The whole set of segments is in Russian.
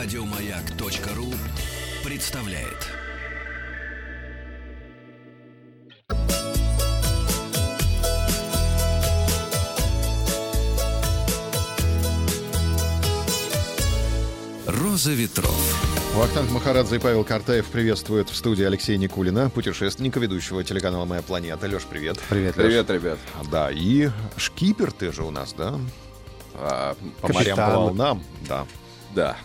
Радиомаяк.ру представляет. Роза ветров. Вахтанг Махарадзе и Павел Картаев приветствуют в студии Алексея Никулина, путешественника, ведущего телеканала «Моя планета». Леш, привет. Привет, Привет, ребят. Да, и шкипер ты же у нас, да? А, По морям, по волнам, да. да.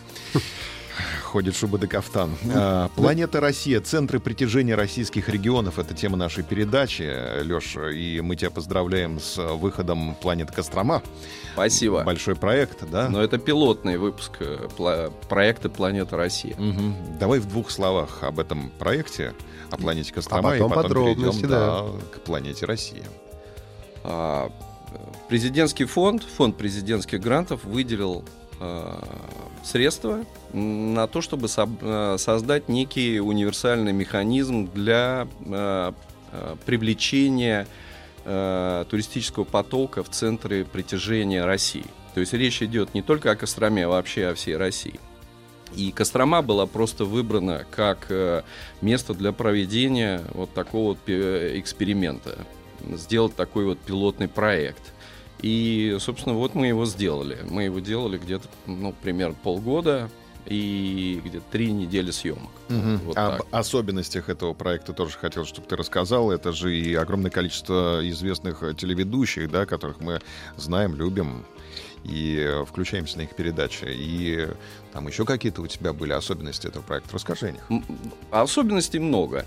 Ходит шуба де кафтан. А, Планета Россия. Центры притяжения российских регионов. Это тема нашей передачи, Леш. И мы тебя поздравляем с выходом «Планета Кострома». Спасибо. Большой проект, да? Но это пилотный выпуск э, проекта «Планета Россия». Мгм. Давай в двух словах об этом проекте, о планете Кострома, потом и потом подробности, перейдем да. да, к планете Россия. А, Президентский фонд, фонд президентских грантов выделил а, средства на то, чтобы соб- э, создать некий универсальный механизм для э, э, привлечения э, туристического потока в центры притяжения России. То есть речь идет не только о Костроме, а вообще о всей России. И Кострома была просто выбрана как э, место для проведения вот такого вот эксперимента. Сделать такой вот пилотный проект. И, собственно, вот мы его сделали. Мы его делали где-то, ну, примерно полгода и где-то три недели съемок. Вот Об так. особенностях этого проекта тоже хотел, чтобы ты рассказал. Это же и огромное количество известных телеведущих, да, которых мы знаем, любим и э, включаемся на их передачи. И там еще какие-то у тебя были особенности этого проекта. Расскажи о них. Особенностей много.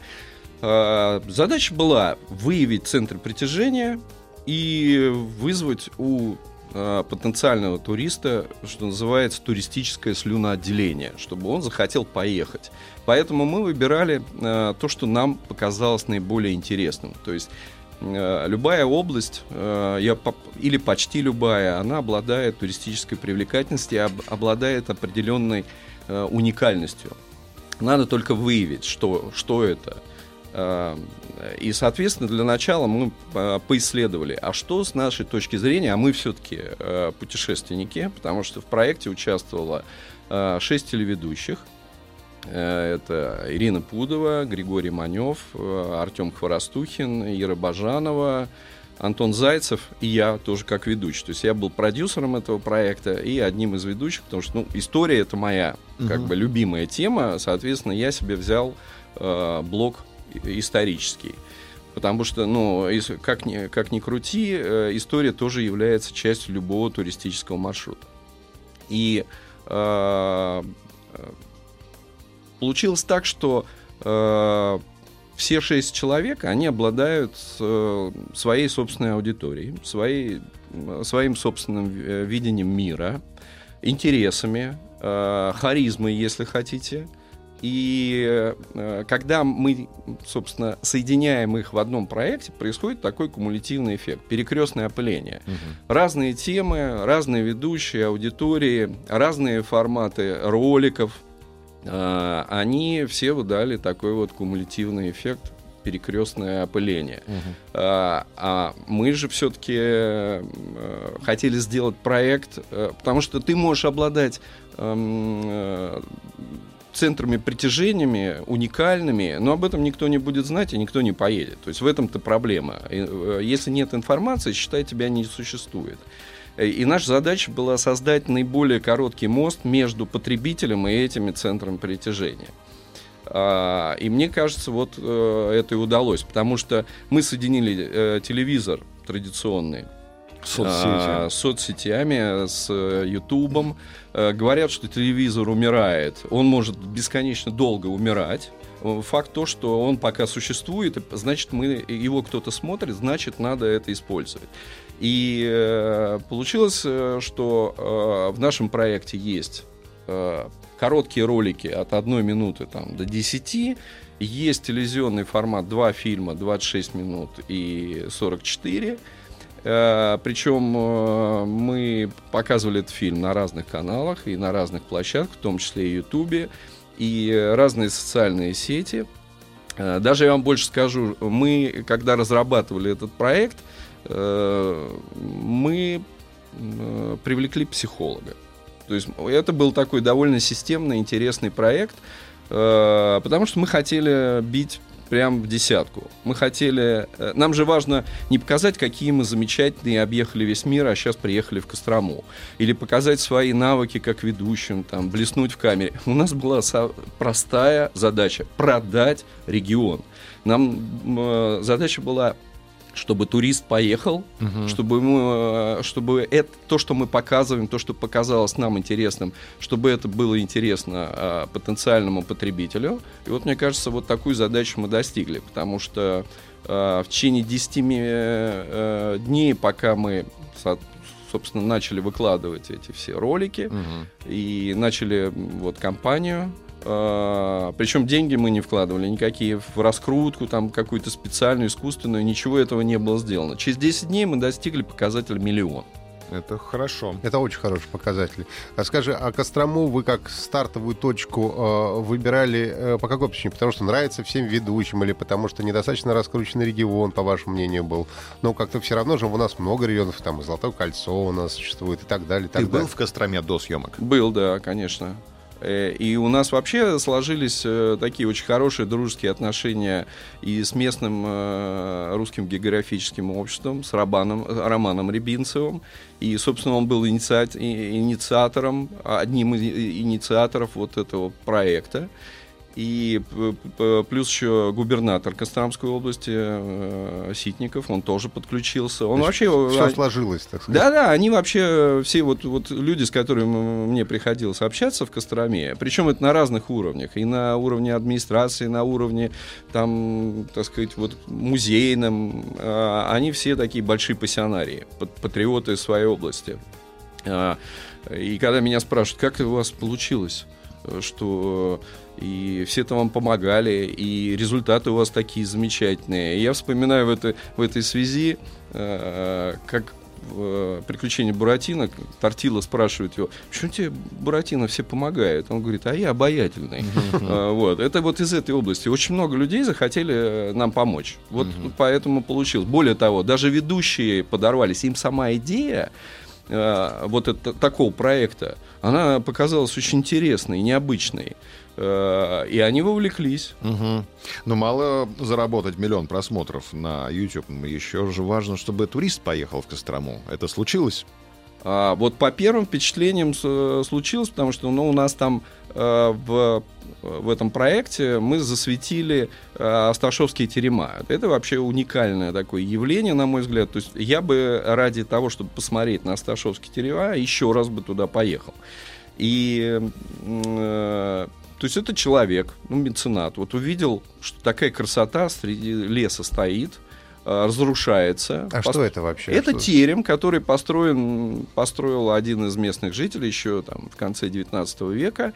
А, Задача была выявить центр притяжения и вызвать у а, потенциального туриста, что называется, туристическое слюноотделение, чтобы он захотел поехать. Поэтому мы выбирали а, то, что нам показалось наиболее интересным. То есть э, любая область, э, я или почти любая, она обладает туристической привлекательностью, об- обладает определенной э, уникальностью. Надо только выявить, что, что это. Э, И, соответственно, для начала мы э, поисследовали, а что с нашей точки зрения, а мы все-таки путешественники, потому что в проекте участвовало э, шесть телеведущих. Э, Это Ирина Пудова, Григорий Манев, э, Артем Хворостухин, Ира Бажанова, Антон Зайцев и я тоже как ведущий. То есть я был продюсером этого проекта и одним из ведущих, потому что ну, история это моя как Мгм. бы любимая тема. Соответственно, я себе взял э, блок исторический. Потому что, ну, как ни, как ни крути, э, история тоже является частью любого туристического маршрута. И э, э, получилось так, что э, все шесть человек, они обладают э, своей собственной аудиторией, своей, своим собственным э, видением мира, интересами, э, харизмой, если хотите. И э, когда мы, собственно, соединяем их в одном проекте, происходит такой кумулятивный эффект, перекрестное опыление. Разные темы, разные ведущие, аудитории, разные форматы роликов, э, они все выдали такой вот кумулятивный эффект перекрестное опыление. А, а мы же все-таки хотели сделать проект, э, потому что ты можешь обладать эм, э, центрами притяжениями уникальными, но об этом никто не будет знать и никто не поедет. То есть в этом-то проблема. Э, Если нет информации, считай, тебя не существует. И наша задача была создать наиболее короткий мост между потребителем и этими центрами притяжения. А, И мне кажется, вот э, это и удалось, потому что мы соединили э, телевизор традиционный а, с соцсетями, с э, Ютубом. Э, Говорят, что телевизор умирает. Он может бесконечно долго умирать. Э, Факт то, что он пока существует, значит, мы, его кто-то смотрит, значит, надо это использовать. И э, получилось, что э, в нашем проекте есть э, короткие ролики от одной минуты там, до 10. Есть телевизионный формат, два фильма, 26 минут и 44. Э, Причем э, мы показывали этот фильм на разных каналах и на разных площадках, в том числе и Ютубе, и разные социальные сети. Э, Даже я вам больше скажу, мы, когда разрабатывали этот проект, мы привлекли психолога. То есть это был такой довольно системный, интересный проект, потому что мы хотели бить прям в десятку. Мы хотели... Э, нам же важно не показать, какие мы замечательные, объехали весь мир, а сейчас приехали в Кострому. Или показать свои навыки как ведущим, там, блеснуть в камере. У нас была простая задача — продать регион. Нам э, задача была чтобы турист поехал, угу. чтобы, мы, чтобы это, то, что мы показываем, то, что показалось нам интересным, чтобы это было интересно а, потенциальному потребителю. И вот, мне кажется, вот такую задачу мы достигли, потому что а, в течение 10 а, дней, пока мы собственно, начали выкладывать эти все ролики угу. и начали вот кампанию, а, Причем деньги мы не вкладывали никакие в раскрутку, там какую-то специальную, искусственную, ничего этого не было сделано. Через 10 дней мы достигли показателя миллион. Это хорошо. Это очень хороший показатель. А скажи, а Кострому вы как стартовую точку э, выбирали э, по какой причине? Потому что нравится всем ведущим или потому что недостаточно раскрученный регион, по вашему мнению, был? Но как-то все равно же у нас много регионов, там и Золотое кольцо у нас существует и так далее. И так Ты далее. был в Костроме до съемок? Был, да, конечно. Э, и у нас вообще сложились э, такие очень хорошие дружеские отношения и с местным э, русским географическим обществом, с Рабаном, Романом Рябинцевым. И, собственно, он был инициатором, одним из инициаторов вот этого проекта. И плюс еще губернатор Костромской области э, Ситников, он тоже подключился. Он вообще все сложилось, так сказать. Да, да, они вообще все вот вот люди, с которыми мне приходилось общаться в Костроме, причем это на разных уровнях, и на уровне администрации, и на уровне там, так сказать, вот музейном, а, они все такие большие пассионарии, патриоты своей области. А, и когда меня спрашивают, как у вас получилось? что и все это вам помогали, и результаты у вас такие замечательные. И я вспоминаю в, это, в этой связи, э, как в «Приключения Буратино» Тортила спрашивает его, почему тебе Буратино все помогают? Он говорит, а я обаятельный. Uh-huh. Вот. Это вот из этой области. Очень много людей захотели э, нам помочь. Вот поэтому получилось. Более того, даже ведущие подорвались. Им сама идея э, вот это, такого проекта, она показалась очень интересной, необычной. Э, и они вовлеклись. Угу. Но мало заработать миллион просмотров на YouTube. Еще же важно, чтобы турист поехал в Кострому. Это случилось? А, вот по первым впечатлениям случилось, потому что ну, у нас там э, в, в этом проекте мы засветили э, Асташовские терема. Это вообще уникальное такое явление, на мой взгляд. То есть я бы ради того, чтобы посмотреть на Асташовские терема, еще раз бы туда поехал. И э, то есть это человек, ну, меценат, вот увидел, что такая красота среди леса стоит, э, разрушается. А Пост... что это вообще? Это что? терем, который построен, построил один из местных жителей еще там в конце 19 века.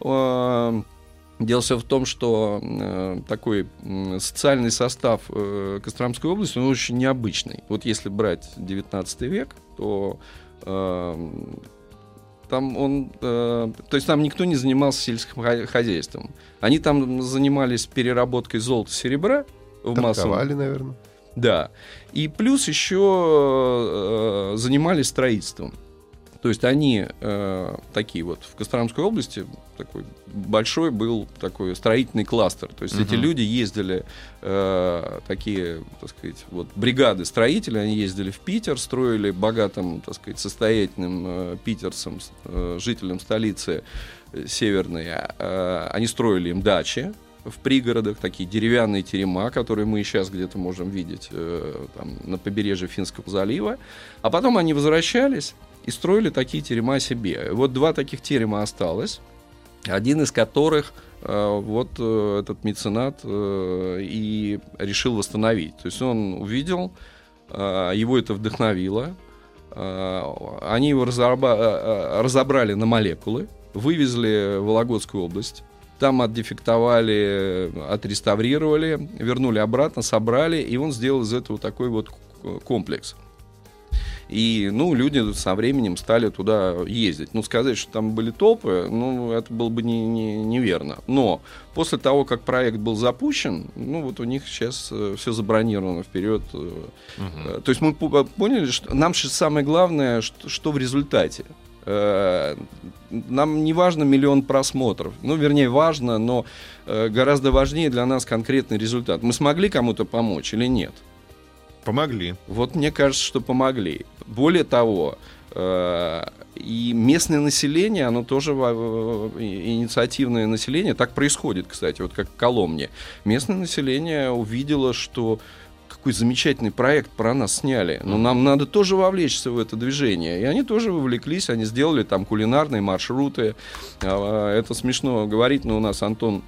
Э, дело все в том, что э, такой э, социальный состав э, Костромской области, он очень необычный. Вот если брать 19 век, то э, там он, э, то есть там никто не занимался сельским хозяйством. Они там занимались переработкой золота, серебра в массовом. наверное. Да. И плюс еще э, занимались строительством. То есть они э, такие вот в Костромской области такой большой был такой строительный кластер. То есть угу. эти люди ездили э, такие, так сказать, вот бригады строителей, они ездили в Питер, строили богатым, так сказать, состоятельным э, питерцам, э, жителям столицы э, северной, э, они строили им дачи в пригородах, такие деревянные терема, которые мы сейчас где-то можем видеть э, там, на побережье Финского залива. А потом они возвращались и строили такие терема себе. Вот два таких терема осталось, один из которых э, вот э, этот меценат э, и решил восстановить. То есть он увидел, его это вдохновило, они его разобрали на молекулы, вывезли в Вологодскую область, там отдефектовали, отреставрировали, вернули обратно, собрали, и он сделал из этого такой вот комплекс. И, ну, люди со временем стали туда ездить. Ну, сказать, что там были толпы, ну, это было бы не, не, неверно. Но после того, как проект был запущен, ну, вот у них сейчас э, все забронировано вперед. Угу. То есть мы поняли, что нам же самое главное, что, что в результате. Э, нам не важно миллион просмотров. Ну, вернее, важно, но э, гораздо важнее для нас конкретный результат. Мы смогли кому-то помочь или нет? Помогли. Вот мне кажется, что помогли. Более того, э, и местное население, оно тоже инициативное население, так происходит, кстати, вот как в Коломне. Местное население увидело, что какой замечательный проект про нас сняли. Но нам надо тоже вовлечься в это движение. И они тоже вовлеклись, они сделали там кулинарные маршруты. А, это смешно говорить, но у нас Антон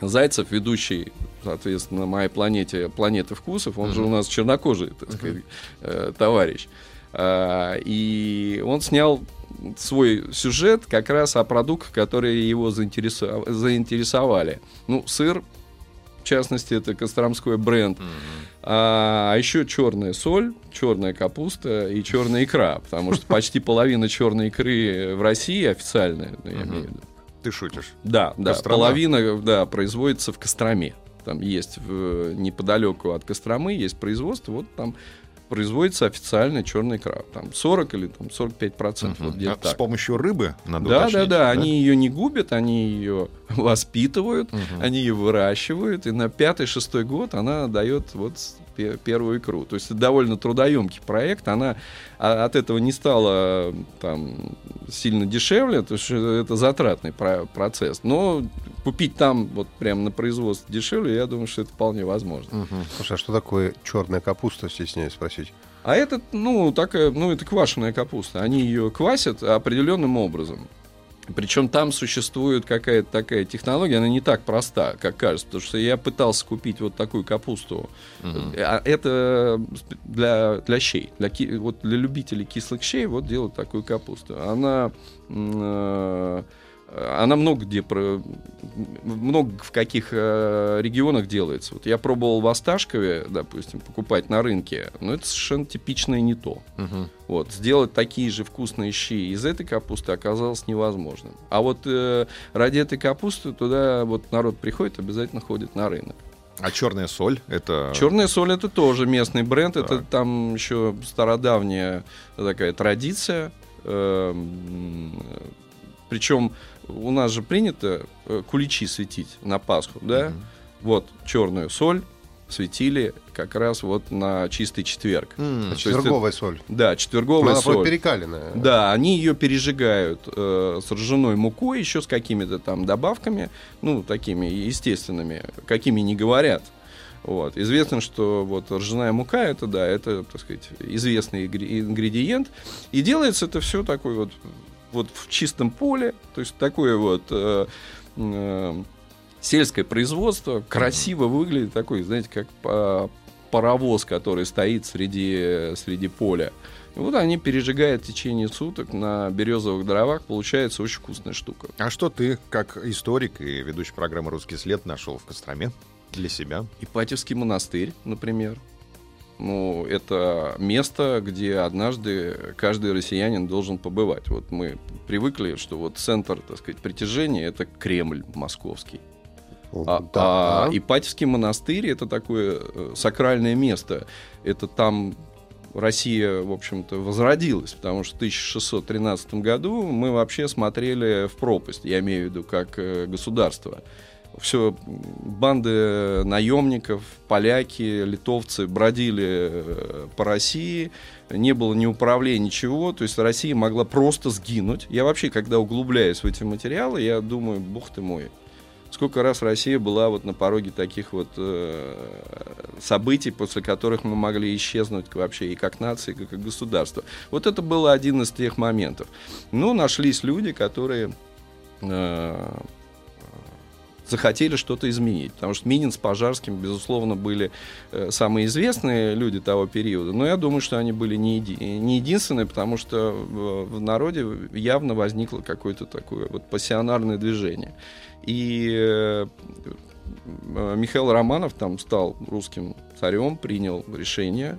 Зайцев, ведущий, соответственно, моей планете «Планеты вкусов», он же у нас чернокожий, так сказать, э, товарищ. А, и он снял свой сюжет как раз о продуктах, которые его заинтересовали. Ну, сыр частности, это костромской бренд. А, а еще черная соль, черная капуста и черная икра, потому что почти половина черной икры в России официальная, я имею в виду. Ты шутишь? Да, да. Кострома? Половина, да, производится в Костроме. Там есть в, неподалеку от Костромы есть производство, вот там производится официально черная икра. Там 40 или там 45 процентов. Угу. Вот а с помощью рыбы надо Да, да, да, да. Они ее не губят, они ее воспитывают, угу. они ее выращивают, и на пятый-шестой год она дает вот первую икру. То есть это довольно трудоемкий проект. Она а, от этого не стала там, сильно дешевле, то есть это затратный процесс. Но купить там вот прямо на производстве дешевле, я думаю, что это вполне возможно. Угу. Слушай, а что такое черная капуста, стесняюсь спросить? А это, ну, такая, ну, это квашеная капуста. Они ее квасят определенным образом. Причем там существует какая-то такая технология, она не так проста, как кажется, потому что я пытался купить вот такую капусту. А это для, для щей, для, вот для любителей кислых щей вот делают такую капусту. Она э, она много где про много в каких э, регионах делается. Вот я пробовал в Осташкове, допустим, покупать на рынке, но это совершенно типичное не то. Угу. Вот сделать такие же вкусные щи из этой капусты оказалось невозможным. А вот э, ради этой капусты туда вот народ приходит, обязательно ходит на рынок. А черная соль это. Черная соль это тоже местный бренд. Так. Это там еще стародавняя такая традиция. Эм, Причем у нас же принято э, куличи светить на Пасху, да? Угу. Вот черную соль светили как раз вот на чистый четверг. Mm, четверговая это, соль. Да, четверговая Она соль. перекаленная. Да, они ее пережигают э, с ржаной мукой, еще с какими-то там добавками, ну, такими естественными, какими не говорят. Вот. Известно, что вот ржаная мука это, да, это, так сказать, известный ингредиент. И делается это все такой вот вот в чистом поле, то есть такое вот э, э, сельское производство, красиво выглядит, такой, знаете, как паровоз, который стоит среди, среди поля. И вот они пережигают в течение суток на березовых дровах, получается очень вкусная штука. А что ты, как историк и ведущий программы «Русский след», нашел в Костроме для себя? Ипатьевский монастырь, например. Ну, это место, где однажды каждый россиянин должен побывать. Вот мы привыкли, что вот центр, так сказать, притяжения это Кремль московский. А, да. а Ипатьевский монастырь это такое э, сакральное место. Это там Россия, в общем-то, возродилась, потому что в 1613 году мы вообще смотрели в пропасть, я имею в виду как э, государство все банды наемников, поляки, литовцы бродили э, по России, не было ни управления, ничего, то есть Россия могла просто сгинуть. Я вообще, когда углубляюсь в эти материалы, я думаю, бог ты мой, сколько раз Россия была вот на пороге таких вот э, событий, после которых мы могли исчезнуть вообще и как нация, и как государство. Вот это был один из тех моментов. Но нашлись люди, которые э, захотели что-то изменить. Потому что Минин с Пожарским, безусловно, были э, самые известные люди того периода. Но я думаю, что они были не, еди- не единственные, потому что в, народе явно возникло какое-то такое вот пассионарное движение. И э, Михаил Романов там стал русским царем, принял решение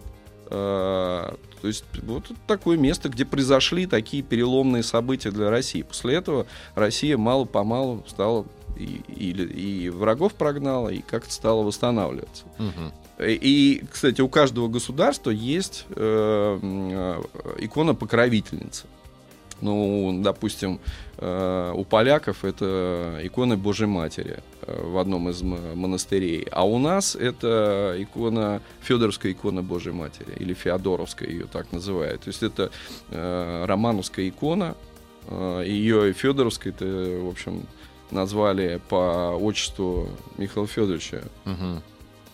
э, то есть вот такое место, где произошли такие переломные события для России. После этого Россия мало-помалу стала и, и, и врагов прогнала, и как-то стала восстанавливаться. Угу. И, кстати, у каждого государства есть э, икона покровительницы. Ну, допустим, э, у поляков это икона Божьей Матери э, в одном из монастырей, а у нас это икона, Федоровская икона Божьей Матери, или Феодоровская ее так называют. То есть это э, романовская икона, ее Федоровской, это, в общем, назвали по отчеству Михаила Федоровича. Угу.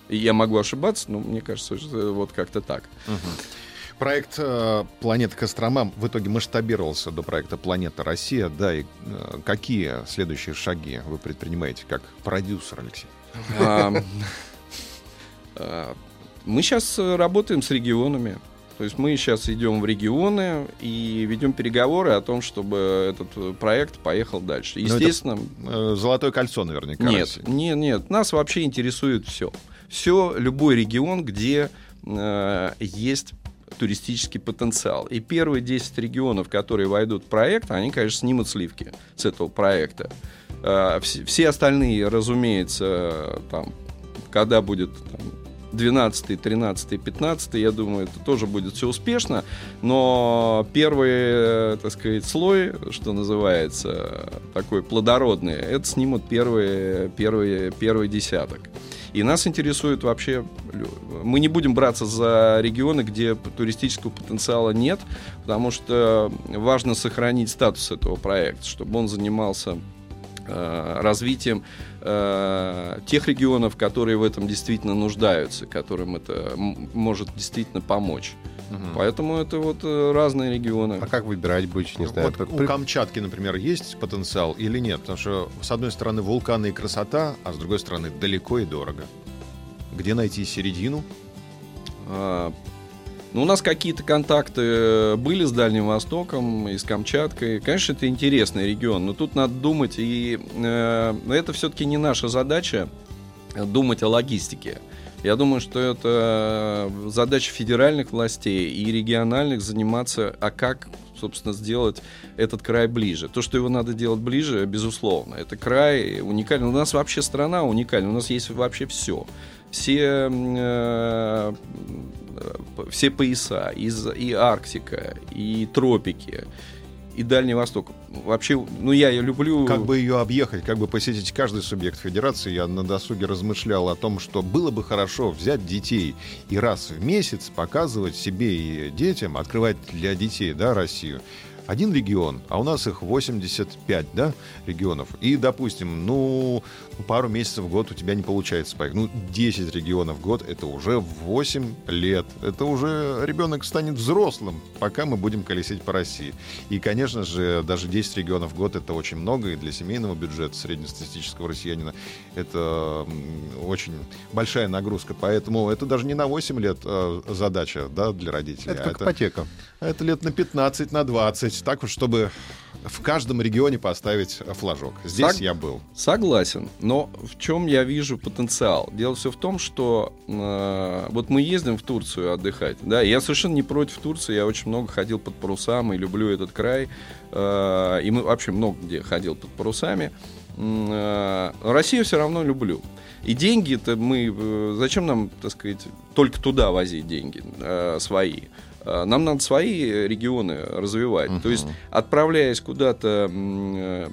И я могу ошибаться, но мне кажется, что вот как-то так. Угу. Проект э, «Планета Кострома» в итоге масштабировался до проекта «Планета Россия». Да, и э, какие следующие шаги вы предпринимаете как продюсер, Алексей? А, мы сейчас работаем с регионами. То есть мы сейчас идем в регионы и ведем переговоры о том, чтобы этот проект поехал дальше. Ну, Естественно... Это Золотое кольцо наверняка. Нет, России. нет, нет. Нас вообще интересует все. Все, любой регион, где э, есть туристический потенциал. И первые 10 регионов, которые войдут в проект, они, конечно, снимут сливки с этого проекта. А, все остальные, разумеется, там, когда будет там, 12, 13, 15, я думаю, это тоже будет все успешно, но первый, так сказать, слой, что называется, такой плодородный, это снимут первые, первые, первый десяток. И нас интересует вообще... Мы не будем браться за регионы, где туристического потенциала нет, потому что важно сохранить статус этого проекта, чтобы он занимался э, развитием э, тех регионов, которые в этом действительно нуждаются, которым это может действительно помочь. Угу. Поэтому это вот э, разные регионы. А как выбирать будете, не знаю? Вот как... У Камчатки, например, есть потенциал или нет? Потому что, с одной стороны, вулканы и красота, а с другой стороны, далеко и дорого. Где найти середину? А, ну, у нас какие-то контакты э, были с Дальним Востоком и с Камчаткой. Конечно, это интересный регион, но тут надо думать, и э, это все-таки не наша задача думать о логистике. Я думаю, что это задача федеральных властей и региональных заниматься, а как, собственно, сделать этот край ближе. То, что его надо делать ближе, безусловно. Это край уникальный. У нас вообще страна уникальна. У нас есть вообще все. Все, э, все пояса, и, и Арктика, и тропики, и Дальний Восток. Вообще, ну я ее люблю. Как бы ее объехать, как бы посетить каждый субъект федерации, я на досуге размышлял о том, что было бы хорошо взять детей и раз в месяц показывать себе и детям, открывать для детей, да, Россию один регион, а у нас их 85, да, регионов. И, допустим, ну, пару месяцев в год у тебя не получается поехать. Ну, 10 регионов в год — это уже 8 лет. Это уже ребенок станет взрослым, пока мы будем колесить по России. И, конечно же, даже 10 регионов в год — это очень много, и для семейного бюджета среднестатистического россиянина это очень большая нагрузка. Поэтому это даже не на 8 лет э, задача да, для родителей. Это а как это, ипотека. Это лет на 15, на 20 так вот, чтобы в каждом регионе поставить флажок. Здесь Сог... я был. Согласен. Но в чем я вижу потенциал? Дело все в том, что э, вот мы ездим в Турцию отдыхать. Да, я совершенно не против Турции. Я очень много ходил под парусам и люблю этот край. Э, и мы вообще много где ходил под парусами. Э, Россию все равно люблю. И деньги-то мы... Э, зачем нам, так сказать, только туда возить деньги э, свои? Э, нам надо свои регионы развивать. Uh-huh. То есть, отправляясь куда-то э,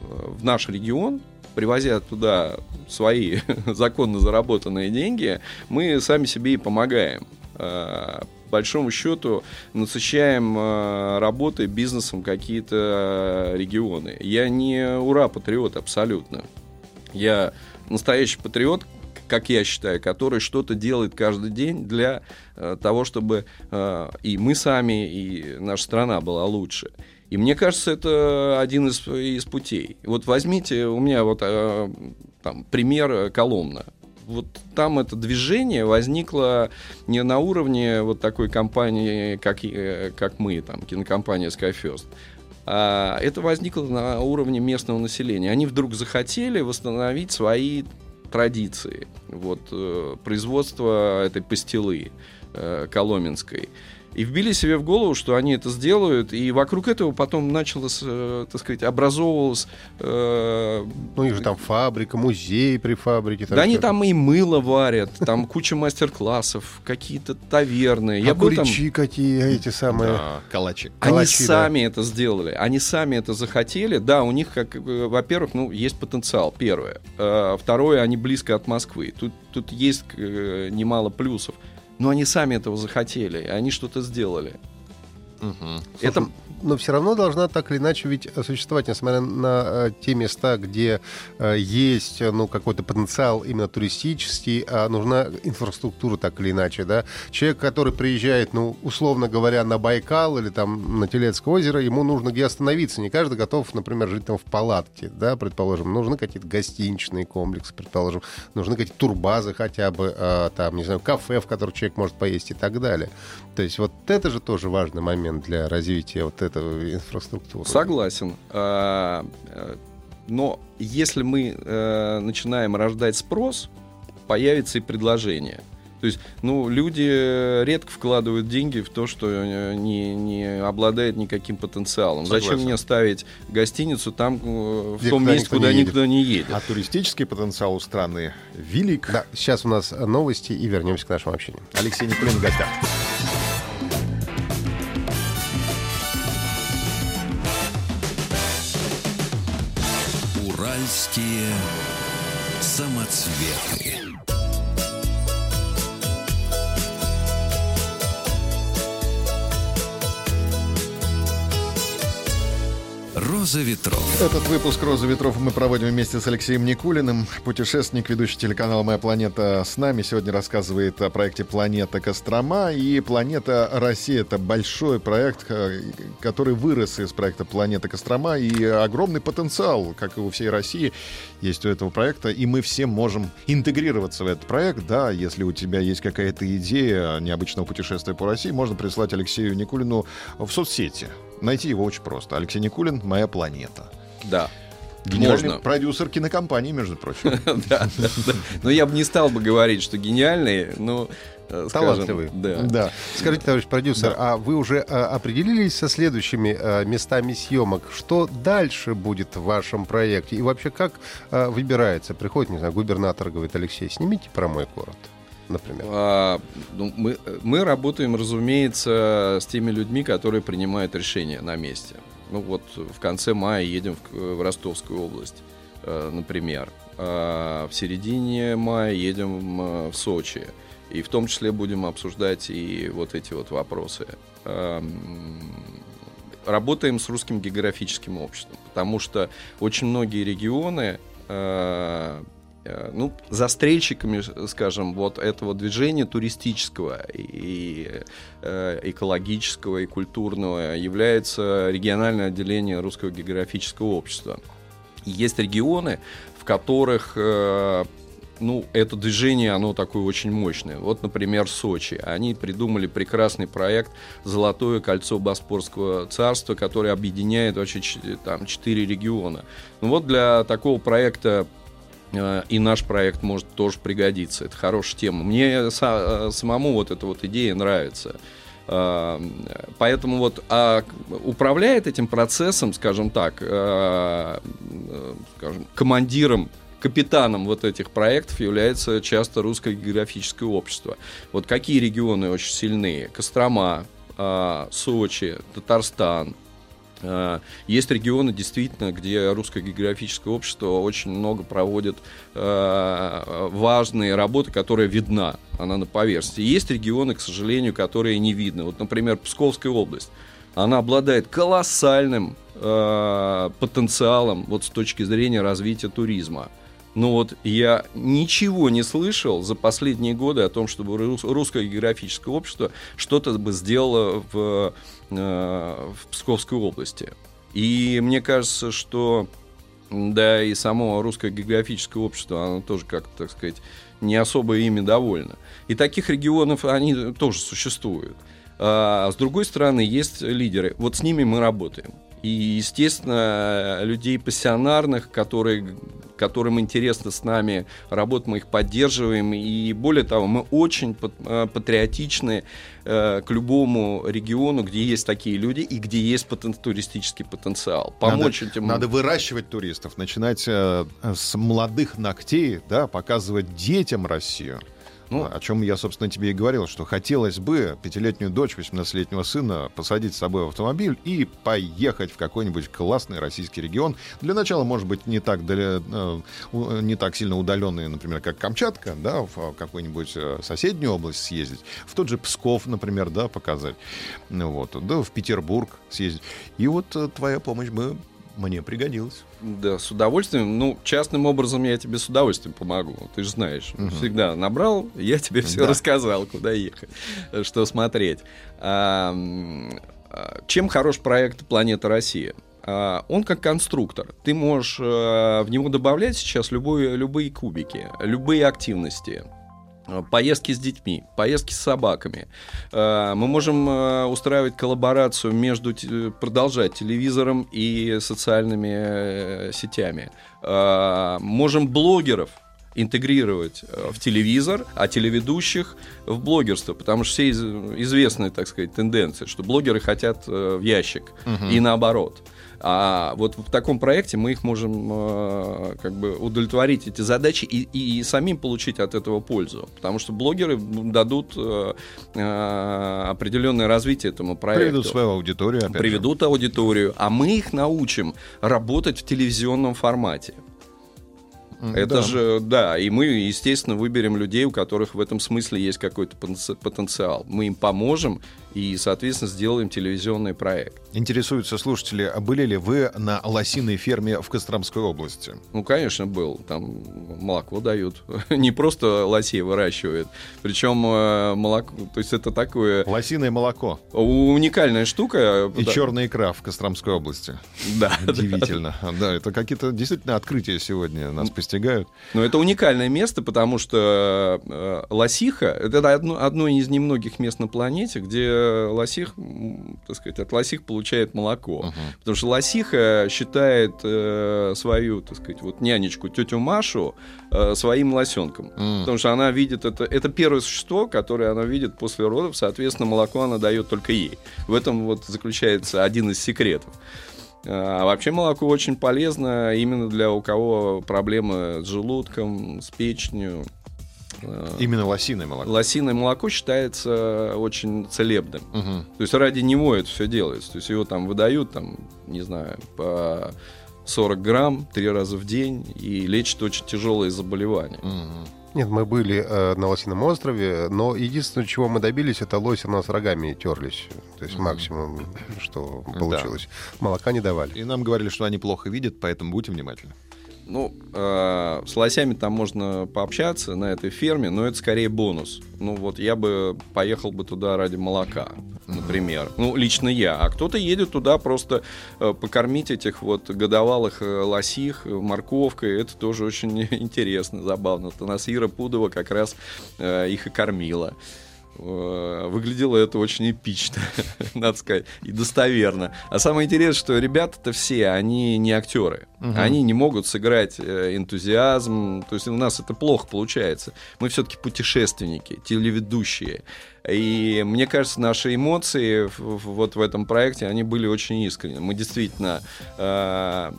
в наш регион, привозя туда свои законно заработанные деньги, мы сами себе и помогаем. Э, по большому счету насыщаем работой, бизнесом какие-то регионы. Я не ура-патриот абсолютно. Я настоящий патриот, как я считаю, который что-то делает каждый день для э, того, чтобы э, и мы сами, и наша страна была лучше. И мне кажется, это один из, из путей. Вот возьмите, у меня вот э, там пример Коломна. Вот там это движение возникло не на уровне вот такой компании, как, э, как мы, там, кинокомпания Skyfirst, а это возникло на уровне местного населения. Они вдруг захотели восстановить свои традиции вот, э, производства этой пастилы э, коломенской. И вбили себе в голову, что они это сделают, и вокруг этого потом началось, э, так сказать, образовывалось... Э, ну, них же там фабрика, музей при фабрике. Да они там и мыло варят, там куча мастер-кллассов, какие-то таверны. Я был там... какие, эти самые... Да, калачи. Они калачи, сами да. это сделали, они сами это захотели. Да, у них, как, э, во-первых, ну, есть потенциал, первое. А, второе, они близко от Москвы. Тут, тут есть э, немало плюсов. Но они сами этого захотели, они что-то сделали. Угу. Это но все равно должна так или иначе ведь существовать, несмотря на э, те места, где э, есть ну, какой-то потенциал именно туристический, а нужна инфраструктура так или иначе. Да? Человек, который приезжает, ну, условно говоря, на Байкал или там на Телецкое озеро, ему нужно где остановиться. Не каждый готов, например, жить там в палатке, да, предположим. Нужны какие-то гостиничные комплексы, предположим. Нужны какие-то турбазы хотя бы, э, там, не знаю, кафе, в котором человек может поесть и так далее. То есть вот это же тоже важный момент для развития вот эту инфраструктуру. Согласен. А, э, но если мы э, начинаем рождать спрос, появится и предложение. То есть, ну, люди редко вкладывают деньги в то, что э, не, не обладает никаким потенциалом. Согласен. Зачем мне ставить гостиницу там, в Где том месте, куда не никто не едет? А туристический потенциал у страны велик. Да, сейчас у нас новости и вернемся к нашему общению. Алексей Никулин в гостях. Уральские самоцветы. «Роза ветров». Этот выпуск «Роза ветров» мы проводим вместе с Алексеем Никулиным. Путешественник, ведущий телеканала «Моя планета» с нами. Сегодня рассказывает о проекте «Планета Кострома». И «Планета Россия» — это большой проект, э, который вырос из проекта «Планета Кострома». И огромный потенциал, как и у всей России, есть у этого проекта. И мы все можем интегрироваться в этот проект. Да, если у тебя есть какая-то идея необычного путешествия по России, можно прислать Алексею Никулину в соцсети. Найти его очень просто. Алексей Никулин «Моя планета». Да. Генеральный Можно. продюсер кинокомпании, между прочим. Да. Но я бы не стал бы говорить, что гениальный, но э, талантливый. Да. да. Скажите, товарищ продюсер, да. а вы уже а, определились со следующими а, местами съемок? Что дальше будет в вашем проекте? И вообще как а, выбирается? Приходит, не знаю, губернатор говорит, Алексей, снимите про мой город например? А, ну, мы, мы работаем, разумеется, с теми людьми, которые принимают решения на месте. Ну вот в конце мая едем в, в Ростовскую область, э, например. А в середине мая едем э, в Сочи. И в том числе будем обсуждать и вот эти вот вопросы. Работаем с русским географическим обществом, потому что очень многие регионы э, ну, застрельщиками, скажем, вот этого движения туристического и э, экологического и культурного является региональное отделение Русского географического общества. есть регионы, в которых э, ну, это движение, оно такое очень мощное. Вот, например, Сочи. Они придумали прекрасный проект «Золотое кольцо Боспорского царства», который объединяет вообще там четыре региона. Ну вот для такого проекта Э, и наш проект может тоже пригодиться. Это хорошая тема. Мне са- самому вот эта вот идея нравится. Э, поэтому вот а управляет этим процессом, скажем так, э, скажем, командиром капитаном вот этих проектов является часто русское географическое общество. Вот какие регионы очень сильные? Кострома, Сочи, Татарстан, Э, есть регионы, действительно, где русское географическое общество очень много проводит э, важные работы, которая видна, она на поверхности. Есть регионы, к сожалению, которые не видны. Вот, например, Псковская область. Она обладает колоссальным э, потенциалом вот с точки зрения развития туризма. Но вот я ничего не слышал за последние годы о том, чтобы русское географическое общество что-то бы сделало в, э, в Псковской области. И мне кажется, что да, и само русское географическое общество, оно тоже как-то, так сказать, не особо ими довольно. И таких регионов, они тоже существуют. А с другой стороны, есть лидеры. Вот с ними мы работаем. И, естественно, людей пассионарных, которые, которым интересно с нами работать, мы их поддерживаем. И более того, мы очень э, патриотичны э, к любому региону, где есть такие люди и где есть потен туристический потенциал. Помочь надо, этим... Надо выращивать туристов, начинать э, с молодых ногтей, да, показывать детям Россию. Ну, о чем я, собственно, тебе и говорил, что хотелось бы пятилетнюю дочь 18-летнего сына посадить с собой в автомобиль и поехать в какой-нибудь классный российский регион. Для начала, может быть, не так, далее, э, не так сильно удаленный, например, как Камчатка, да, в какую-нибудь э, соседнюю область съездить, в тот же Псков, например, да, показать, ну, вот, да, в Петербург съездить. И вот э, твоя помощь бы мне пригодилась. Да, с удовольствием. Ну, частным образом я тебе с удовольствием помогу. Ты же знаешь. Угу. Всегда набрал, я тебе все да. рассказал, куда ехать, что смотреть. А, чем хорош проект «Планета Россия»? А, он как конструктор. Ты можешь а, в него добавлять сейчас любые, любые кубики, любые активности. Э, поездки с детьми, поездки с собаками. Э, мы можем э, устраивать коллаборацию между, продолжать телевизором и социальными сетями. Можем блогеров интегрировать в телевизор, а телеведущих в блогерство, потому что все известные, так сказать, тенденции, что блогеры хотят в ящик угу. и наоборот. А вот в таком проекте мы их можем э, как бы удовлетворить эти задачи и, и, и самим получить от этого пользу. Потому что блогеры дадут э, э, определенное развитие этому проекту. Приведут свою аудиторию. Приведут же. аудиторию, а мы их научим работать в телевизионном формате. Это да. же, да, и мы, естественно, выберем людей, у которых в этом смысле есть какой-то потенциал. Мы им поможем, и, соответственно, сделаем телевизионный проект. Интересуются слушатели, а были ли вы на лосиной ферме в Костромской области? Ну, конечно, был. Там молоко дают. Не просто лосей выращивают. Причем э, молоко, то есть это такое... Лосиное молоко. Уникальная штука. И да. черная икра в Костромской области. Да. Удивительно. Да, это какие-то действительно открытия сегодня нас постигают. Но это уникальное место, потому что э, лосиха — это одно, одно из немногих мест на планете, где лосих, так сказать, от лосих получает молоко. Uh-huh. Потому что лосиха считает э, свою, так сказать, вот нянечку, тетю Машу, э, своим лосенком. Uh-huh. Потому что она видит это, это первое существо, которое она видит после родов, соответственно, молоко она дает только ей. В этом вот заключается один из секретов. А вообще молоко очень полезно именно для у кого проблемы с желудком, с печенью. Э, Именно лосиное молоко. Лосиное молоко считается очень целебным. Угу. То есть ради него это все делается. То есть его там выдают, там, не знаю, по 40 грамм три раза в день и лечит очень тяжелые заболевания. Угу. Нет, мы были э, на Лосином острове, но единственное, чего мы добились, это лоси у нас рогами терлись. То есть mm-hmm. максимум, что получилось. Да. Молока не давали. И нам говорили, что они плохо видят, поэтому будьте внимательны. Ну, э, с лосями там можно пообщаться на этой ферме, но это скорее бонус. Ну, вот я бы поехал бы туда ради молока, например. Ну, лично я. А кто-то едет туда просто э, покормить этих вот годовалых э, лосих морковкой. Это тоже очень интересно, забавно. Танасира Пудова как раз э, их и кормила. Э, выглядело это очень эпично, надо сказать, и достоверно. А самое интересное, что ребята-то все, они не актеры. Угу. Они не могут сыграть э, энтузиазм. То есть у нас это плохо получается. Мы все-таки путешественники, телеведущие. И мне кажется, наши эмоции вот в этом проекте, они были очень искренние. Мы действительно э,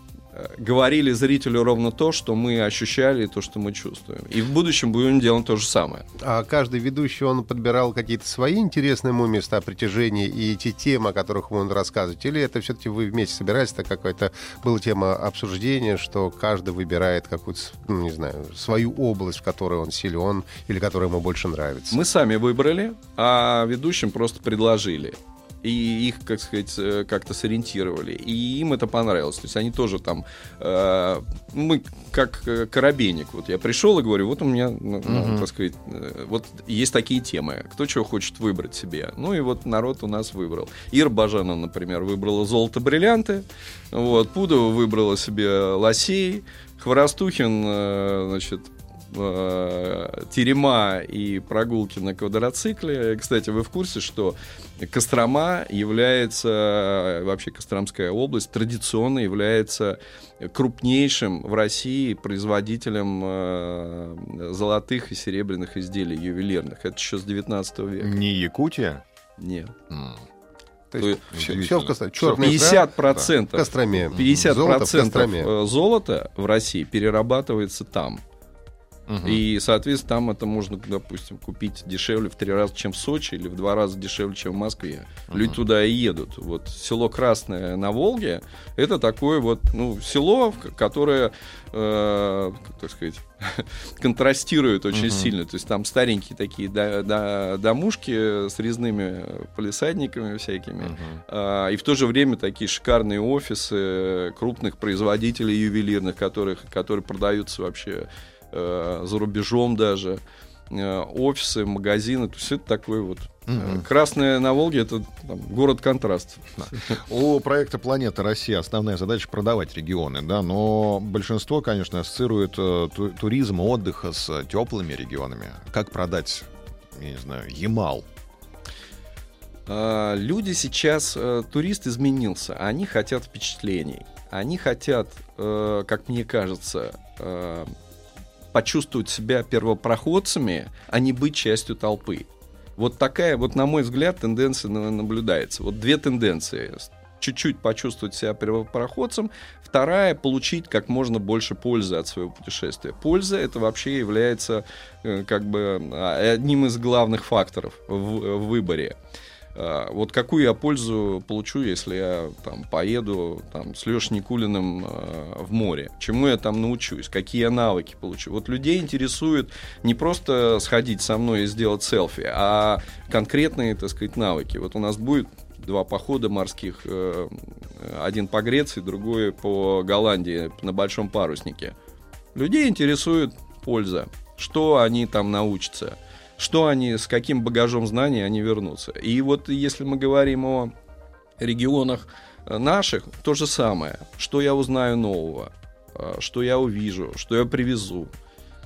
говорили зрителю ровно то, что мы ощущали, то, что мы чувствуем. И в будущем будем делать то же самое. А каждый ведущий, он подбирал какие-то свои интересные ему места притяжения и те темы, о которых он рассказывает? Или это все-таки вы вместе собирались, это какая-то была тема обсуждения, что каждый выбирает какую-то, ну, не знаю, свою область, в которой он силен или которая ему больше нравится? Мы сами выбрали, а ведущим просто предложили и их, как сказать, э, как-то сориентировали. И им это понравилось. То есть они тоже там, э, мы как э, коробейник. Вот я пришел и говорю, вот у меня, ну, uh-huh. так сказать, э, вот есть такие темы. Кто чего хочет выбрать себе. Ну и вот народ у нас выбрал. Ира Бажана, например, выбрала золото-бриллианты. Вот, Пудова выбрала себе лосей. Хворостухин, значит, э, терема и прогулки на квадроцикле. Кстати, вы в курсе, что Кострома является, вообще Костромская область традиционно является крупнейшим в России производителем э, золотых и серебряных изделий ювелирных. Это еще с 19 века. Не Якутия? Нет. М. То есть Удивительно. все в Костроме. Черный 50 в процентов Костроме. 50 Золото в процентов Костроме. э, золота в России перерабатывается там. Мгм. И, соответственно, там это можно, допустим, купить дешевле в три раза, чем в Сочи, или в два раза дешевле, чем в Москве. Люди туда и едут. Вот село Красное на Волге это такое вот ну, село, которое, э, так сказать, контрастирует очень Мгм. сильно. То есть там старенькие такие до- до- домушки с резными полисадниками всякими. Мгм. А, И в то же время такие шикарные офисы крупных производителей ювелирных, которых, которые продаются вообще э, за рубежом даже. Э, Офисы, магазины, то есть это такой вот э, Мгм. Красное на Волге это там, город контраст. У проекта «Планета Россия» основная задача продавать регионы, да, но большинство, конечно, ассоциирует э, ту- туризм, отдых с теплыми регионами. Как продать, я не знаю, Ямал? А, Люди сейчас, э, турист изменился, они хотят впечатлений. Они хотят, э, как мне кажется, э, почувствовать себя первопроходцами, а не быть частью толпы. Вот такая, вот на мой взгляд, тенденция на- наблюдается. Вот две тенденции. Чуть-чуть почувствовать себя первопроходцем. Вторая — получить как можно больше пользы от своего путешествия. Польза — это вообще является э, как бы а, одним из главных факторов в, в выборе. А, Вот какую я пользу получу, если я там поеду там, с Лешей Никулиным а, в море? Чему я там научусь? Какие я навыки получу? Вот людей интересует не просто сходить со мной и сделать селфи, а конкретные, так сказать, навыки. Вот у нас будет два похода морских, э, один по Греции, другой по Голландии на большом паруснике. Людей интересует польза, что они там научатся, что они, с каким багажом знаний они вернутся. И вот если мы говорим о регионах э, наших, то же самое. Что я узнаю нового, э, что я увижу, что я привезу.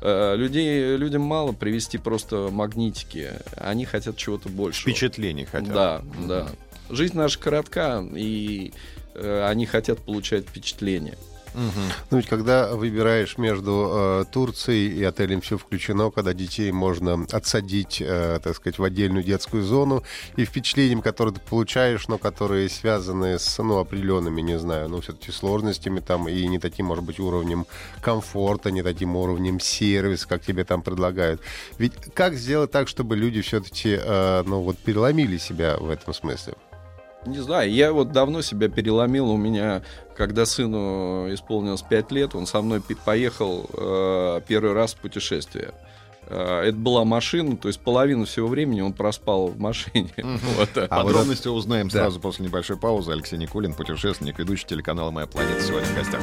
Э, Людей, людям мало привезти просто магнитики, они хотят чего-то большего. Впечатлений хотят. Да, да. Жизнь наша коротка, и они хотят получать впечатление. Мгм. Ну ведь когда выбираешь между э, Турцией и отелем все включено, когда детей можно отсадить, э, так сказать, в отдельную детскую зону, и впечатлением, которые ты получаешь, но которые связаны с, ну, определенными, не знаю, ну, все-таки сложностями там, и не таким, может быть, уровнем комфорта, не таким уровнем сервиса, как тебе там предлагают. Ведь как сделать так, чтобы люди все-таки, э, ну, вот, переломили себя в этом смысле? Не знаю, я вот давно себя переломил. У меня, когда сыну исполнилось 5 лет, он со мной поехал э, первый раз в путешествие. Э, это была машина, то есть половину всего времени он проспал в машине. Вот. А вот Подробности узнаем Да. сразу после небольшой паузы. Алексей Никулин, путешественник, ведущий телеканала «Моя планета» сегодня в гостях.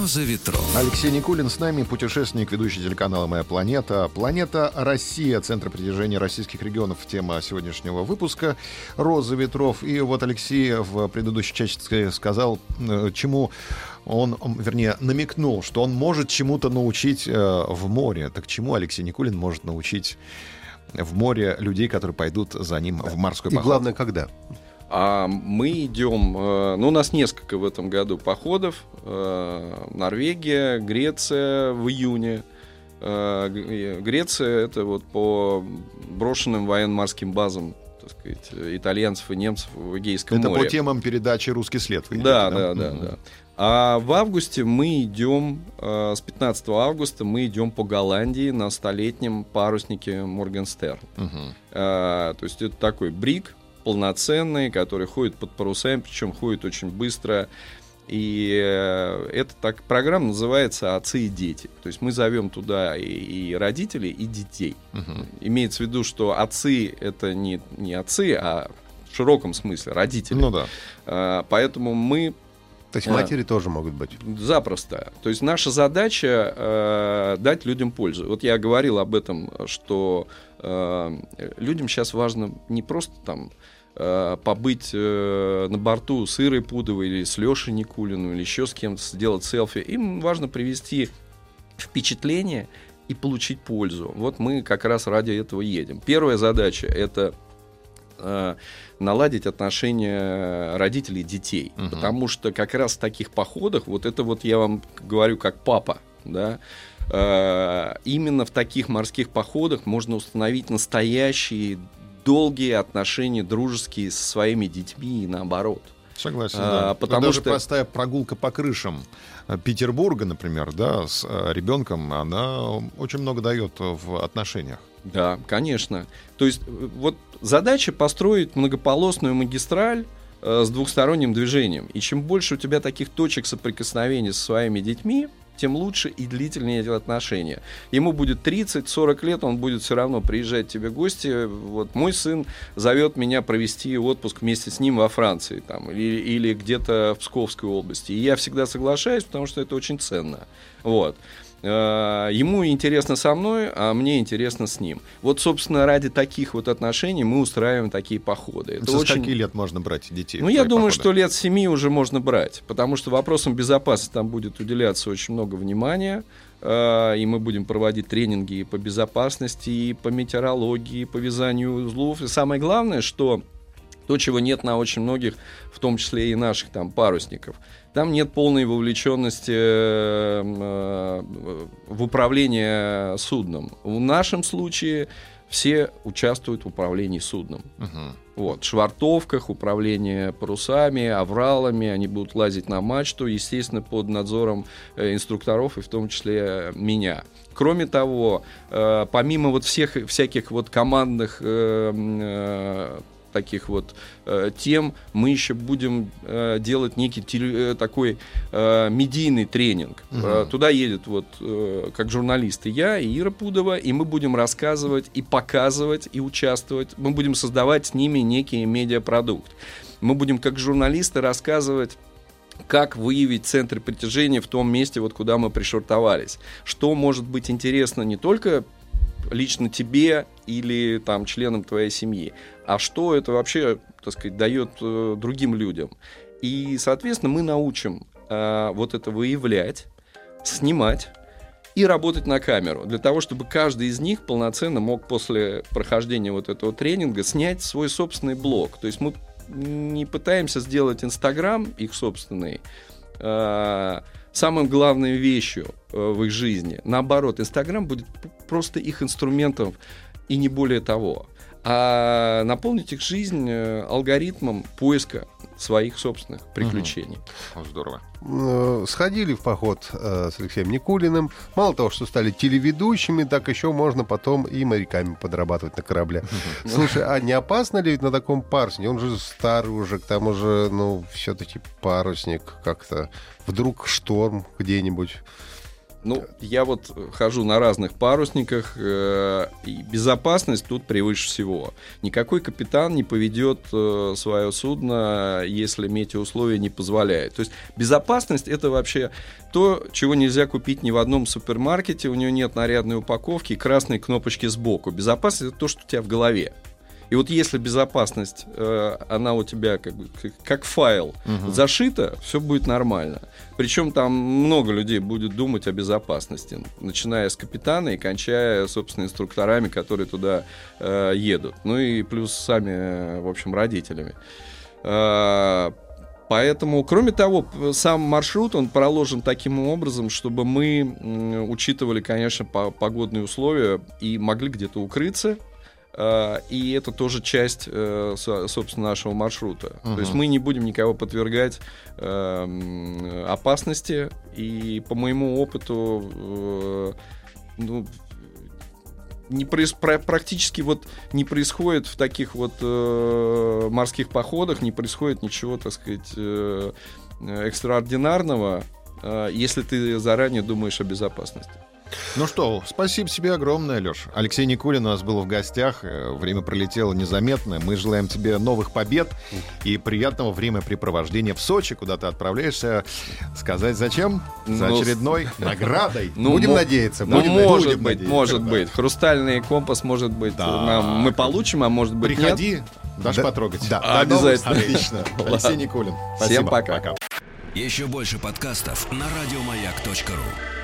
«Роза ветров». Алексей Никулин с нами, путешественник, ведущий телеканала «Моя планета». Планета Россия, центр притяжения российских регионов. Тема сегодняшнего выпуска «Роза ветров». И вот Алексей в предыдущей части сказал, э, чему он, вернее, намекнул, что он может чему-то научить э, в море. Так чему Алексей Никулин может научить в море людей, которые пойдут за ним в морской И поход? главное, когда? А мы идем, э, ну, у нас несколько в этом году походов. Э, Норвегия, Греция в июне. Э, Греция это вот по брошенным военно-морским базам, так сказать, итальянцев и немцев в Эгейском Это море. по темам передачи «Русский след». вы Да, да, да, Мгм. да. А в августе мы идем, с 15 августа мы идем по Голландии на столетнем паруснике Моргенстерн. Мгм. А, то есть это такой брик полноценный, который ходит под парусами, причем ходит очень быстро. И э, эта так, программа называется «Отцы и дети». То есть мы зовем туда и, и родителей, и детей. Мгм. Имеется в виду, что отцы — это не, не отцы, а в широком смысле родители. Ну да. А, поэтому мы То есть А. матери тоже могут быть. Запросто. То есть наша задача э, дать людям пользу. Вот я говорил об этом, что э, людям сейчас важно не просто там э, побыть э, на борту с Ирой Пудовой или с Лешей Никулиным или еще с кем-то, сделать селфи. Им важно привести впечатление и получить пользу. Вот мы как раз ради этого едем. Первая задача это э, наладить отношения родителей и детей. Мгм. Потому что как раз в таких походах, вот это вот я вам говорю как папа, да, э, именно в таких морских походах можно установить настоящие долгие отношения дружеские со своими детьми и наоборот. Согласен, А, да. потому Но даже что- простая прогулка по крышам э, Петербурга, например, да, с э, ребенком, она очень много дает в отношениях. Да, конечно. То есть э, вот задача построить многополосную магистраль э, с двухсторонним движением. И чем больше у тебя таких точек соприкосновения со своими детьми, тем лучше и длительнее эти отношения. Ему будет 30-40 лет, он будет все равно приезжать к тебе в гости. Вот мой сын зовет меня провести отпуск вместе с ним во Франции там, или, или где-то в Псковской области. И я всегда соглашаюсь, потому что это очень ценно. Вот. Э, Ему интересно со мной, а мне интересно с ним. Вот, собственно, ради таких вот отношений мы устраиваем такие походы. Это очень... скольки лет можно брать детей? Ну, я думаю, походы? что лет семи уже можно брать, потому что вопросам безопасности там будет уделяться очень много внимания, э, и мы будем проводить тренинги и по безопасности, и по метеорологии, и по вязанию узлов. И самое главное, что то, чего нет на очень многих, в том числе и наших там парусников. Там нет полной вовлеченности э, э, в управление судном. В нашем случае все участвуют в управлении судном. Мгм. Вот, швартовках, управление парусами, авралами, они будут лазить на мачту, естественно, под надзором э, инструкторов и в том числе э, меня. Кроме того, помимо вот всех всяких вот командных э, м, э, таких вот э, тем, мы еще будем э, делать некий теле- э, такой э, медийный тренинг. Мгм. Э, туда едет вот э, как журналисты я и Ира Пудова, и мы будем рассказывать и показывать и участвовать. Мы будем создавать с ними некий медиапродукт. Мы будем как журналисты рассказывать как выявить центр притяжения в том месте, вот куда мы пришвартовались. Что может быть интересно не только лично тебе или там членам твоей семьи, а что это вообще, так сказать, дает э, другим людям. И, соответственно, мы научим э, вот это выявлять, снимать и работать на камеру, для того, чтобы каждый из них полноценно мог после прохождения вот этого тренинга снять свой собственный блог. То есть мы не пытаемся сделать Инстаграм их собственный э, самым главной вещью э, в их жизни. Наоборот, Инстаграм будет просто их инструментом и не более того. А наполнить их жизнь э, алгоритмом поиска своих собственных приключений. О, Здорово. Э, Сходили в поход э, с Алексеем Никулиным. Мало того, что стали телеведущими, так еще можно потом и моряками подрабатывать на корабле. Слушай, а не опасно ли на таком паруснике? Он же старый уже, к тому же, ну, все-таки парусник как-то. Вдруг шторм где-нибудь. Ну, я вот хожу на разных парусниках, э, и безопасность тут превыше всего. Никакой капитан не поведет э, свое судно, если метеоусловия не позволяют. То есть безопасность это вообще то, чего нельзя купить ни в одном супермаркете, у нее нет нарядной упаковки и красной кнопочки сбоку. Безопасность это то, что у тебя в голове. И вот если безопасность, э, она у тебя как, бы, как, файл зашита, все будет нормально. Причем там много людей будет думать о безопасности, начиная с капитана и кончая, собственно, инструкторами, которые туда э, едут. Ну и плюс сами, э, в общем, родителями. Э, Поэтому, кроме того, сам маршрут, он проложен таким образом, чтобы мы учитывали, конечно, по- погодные условия и могли где-то укрыться. Э, И это тоже часть, э, со- собственно, нашего маршрута. Мгм. То есть мы не будем никого подвергать э, м, опасности. И по моему опыту, э, ну, не проис- пра- практически вот не происходит в таких вот э, морских походах, не происходит ничего, так сказать, э, э, экстраординарного, э, если ты заранее думаешь о безопасности. Ну что, спасибо тебе огромное, Леш. Алексей Никулин у нас был в гостях. Э, Время пролетело незаметно. Мы желаем тебе новых побед и приятного времяпрепровождения в Сочи, куда ты отправляешься. Сказать зачем? За Ну, очередной наградой. Ну, Будем мо- надеяться. Ну, будем может будем быть, надеяться, может да. быть. Хрустальный компас, может быть, Да. нам мы получим, а может быть, нет. Приходи Дашь Да, потрогать? да. До новых Обязательно. Отлично. Алексей Никулин. Всем Спасибо. пока. Еще больше подкастов на радиомаяк.ру.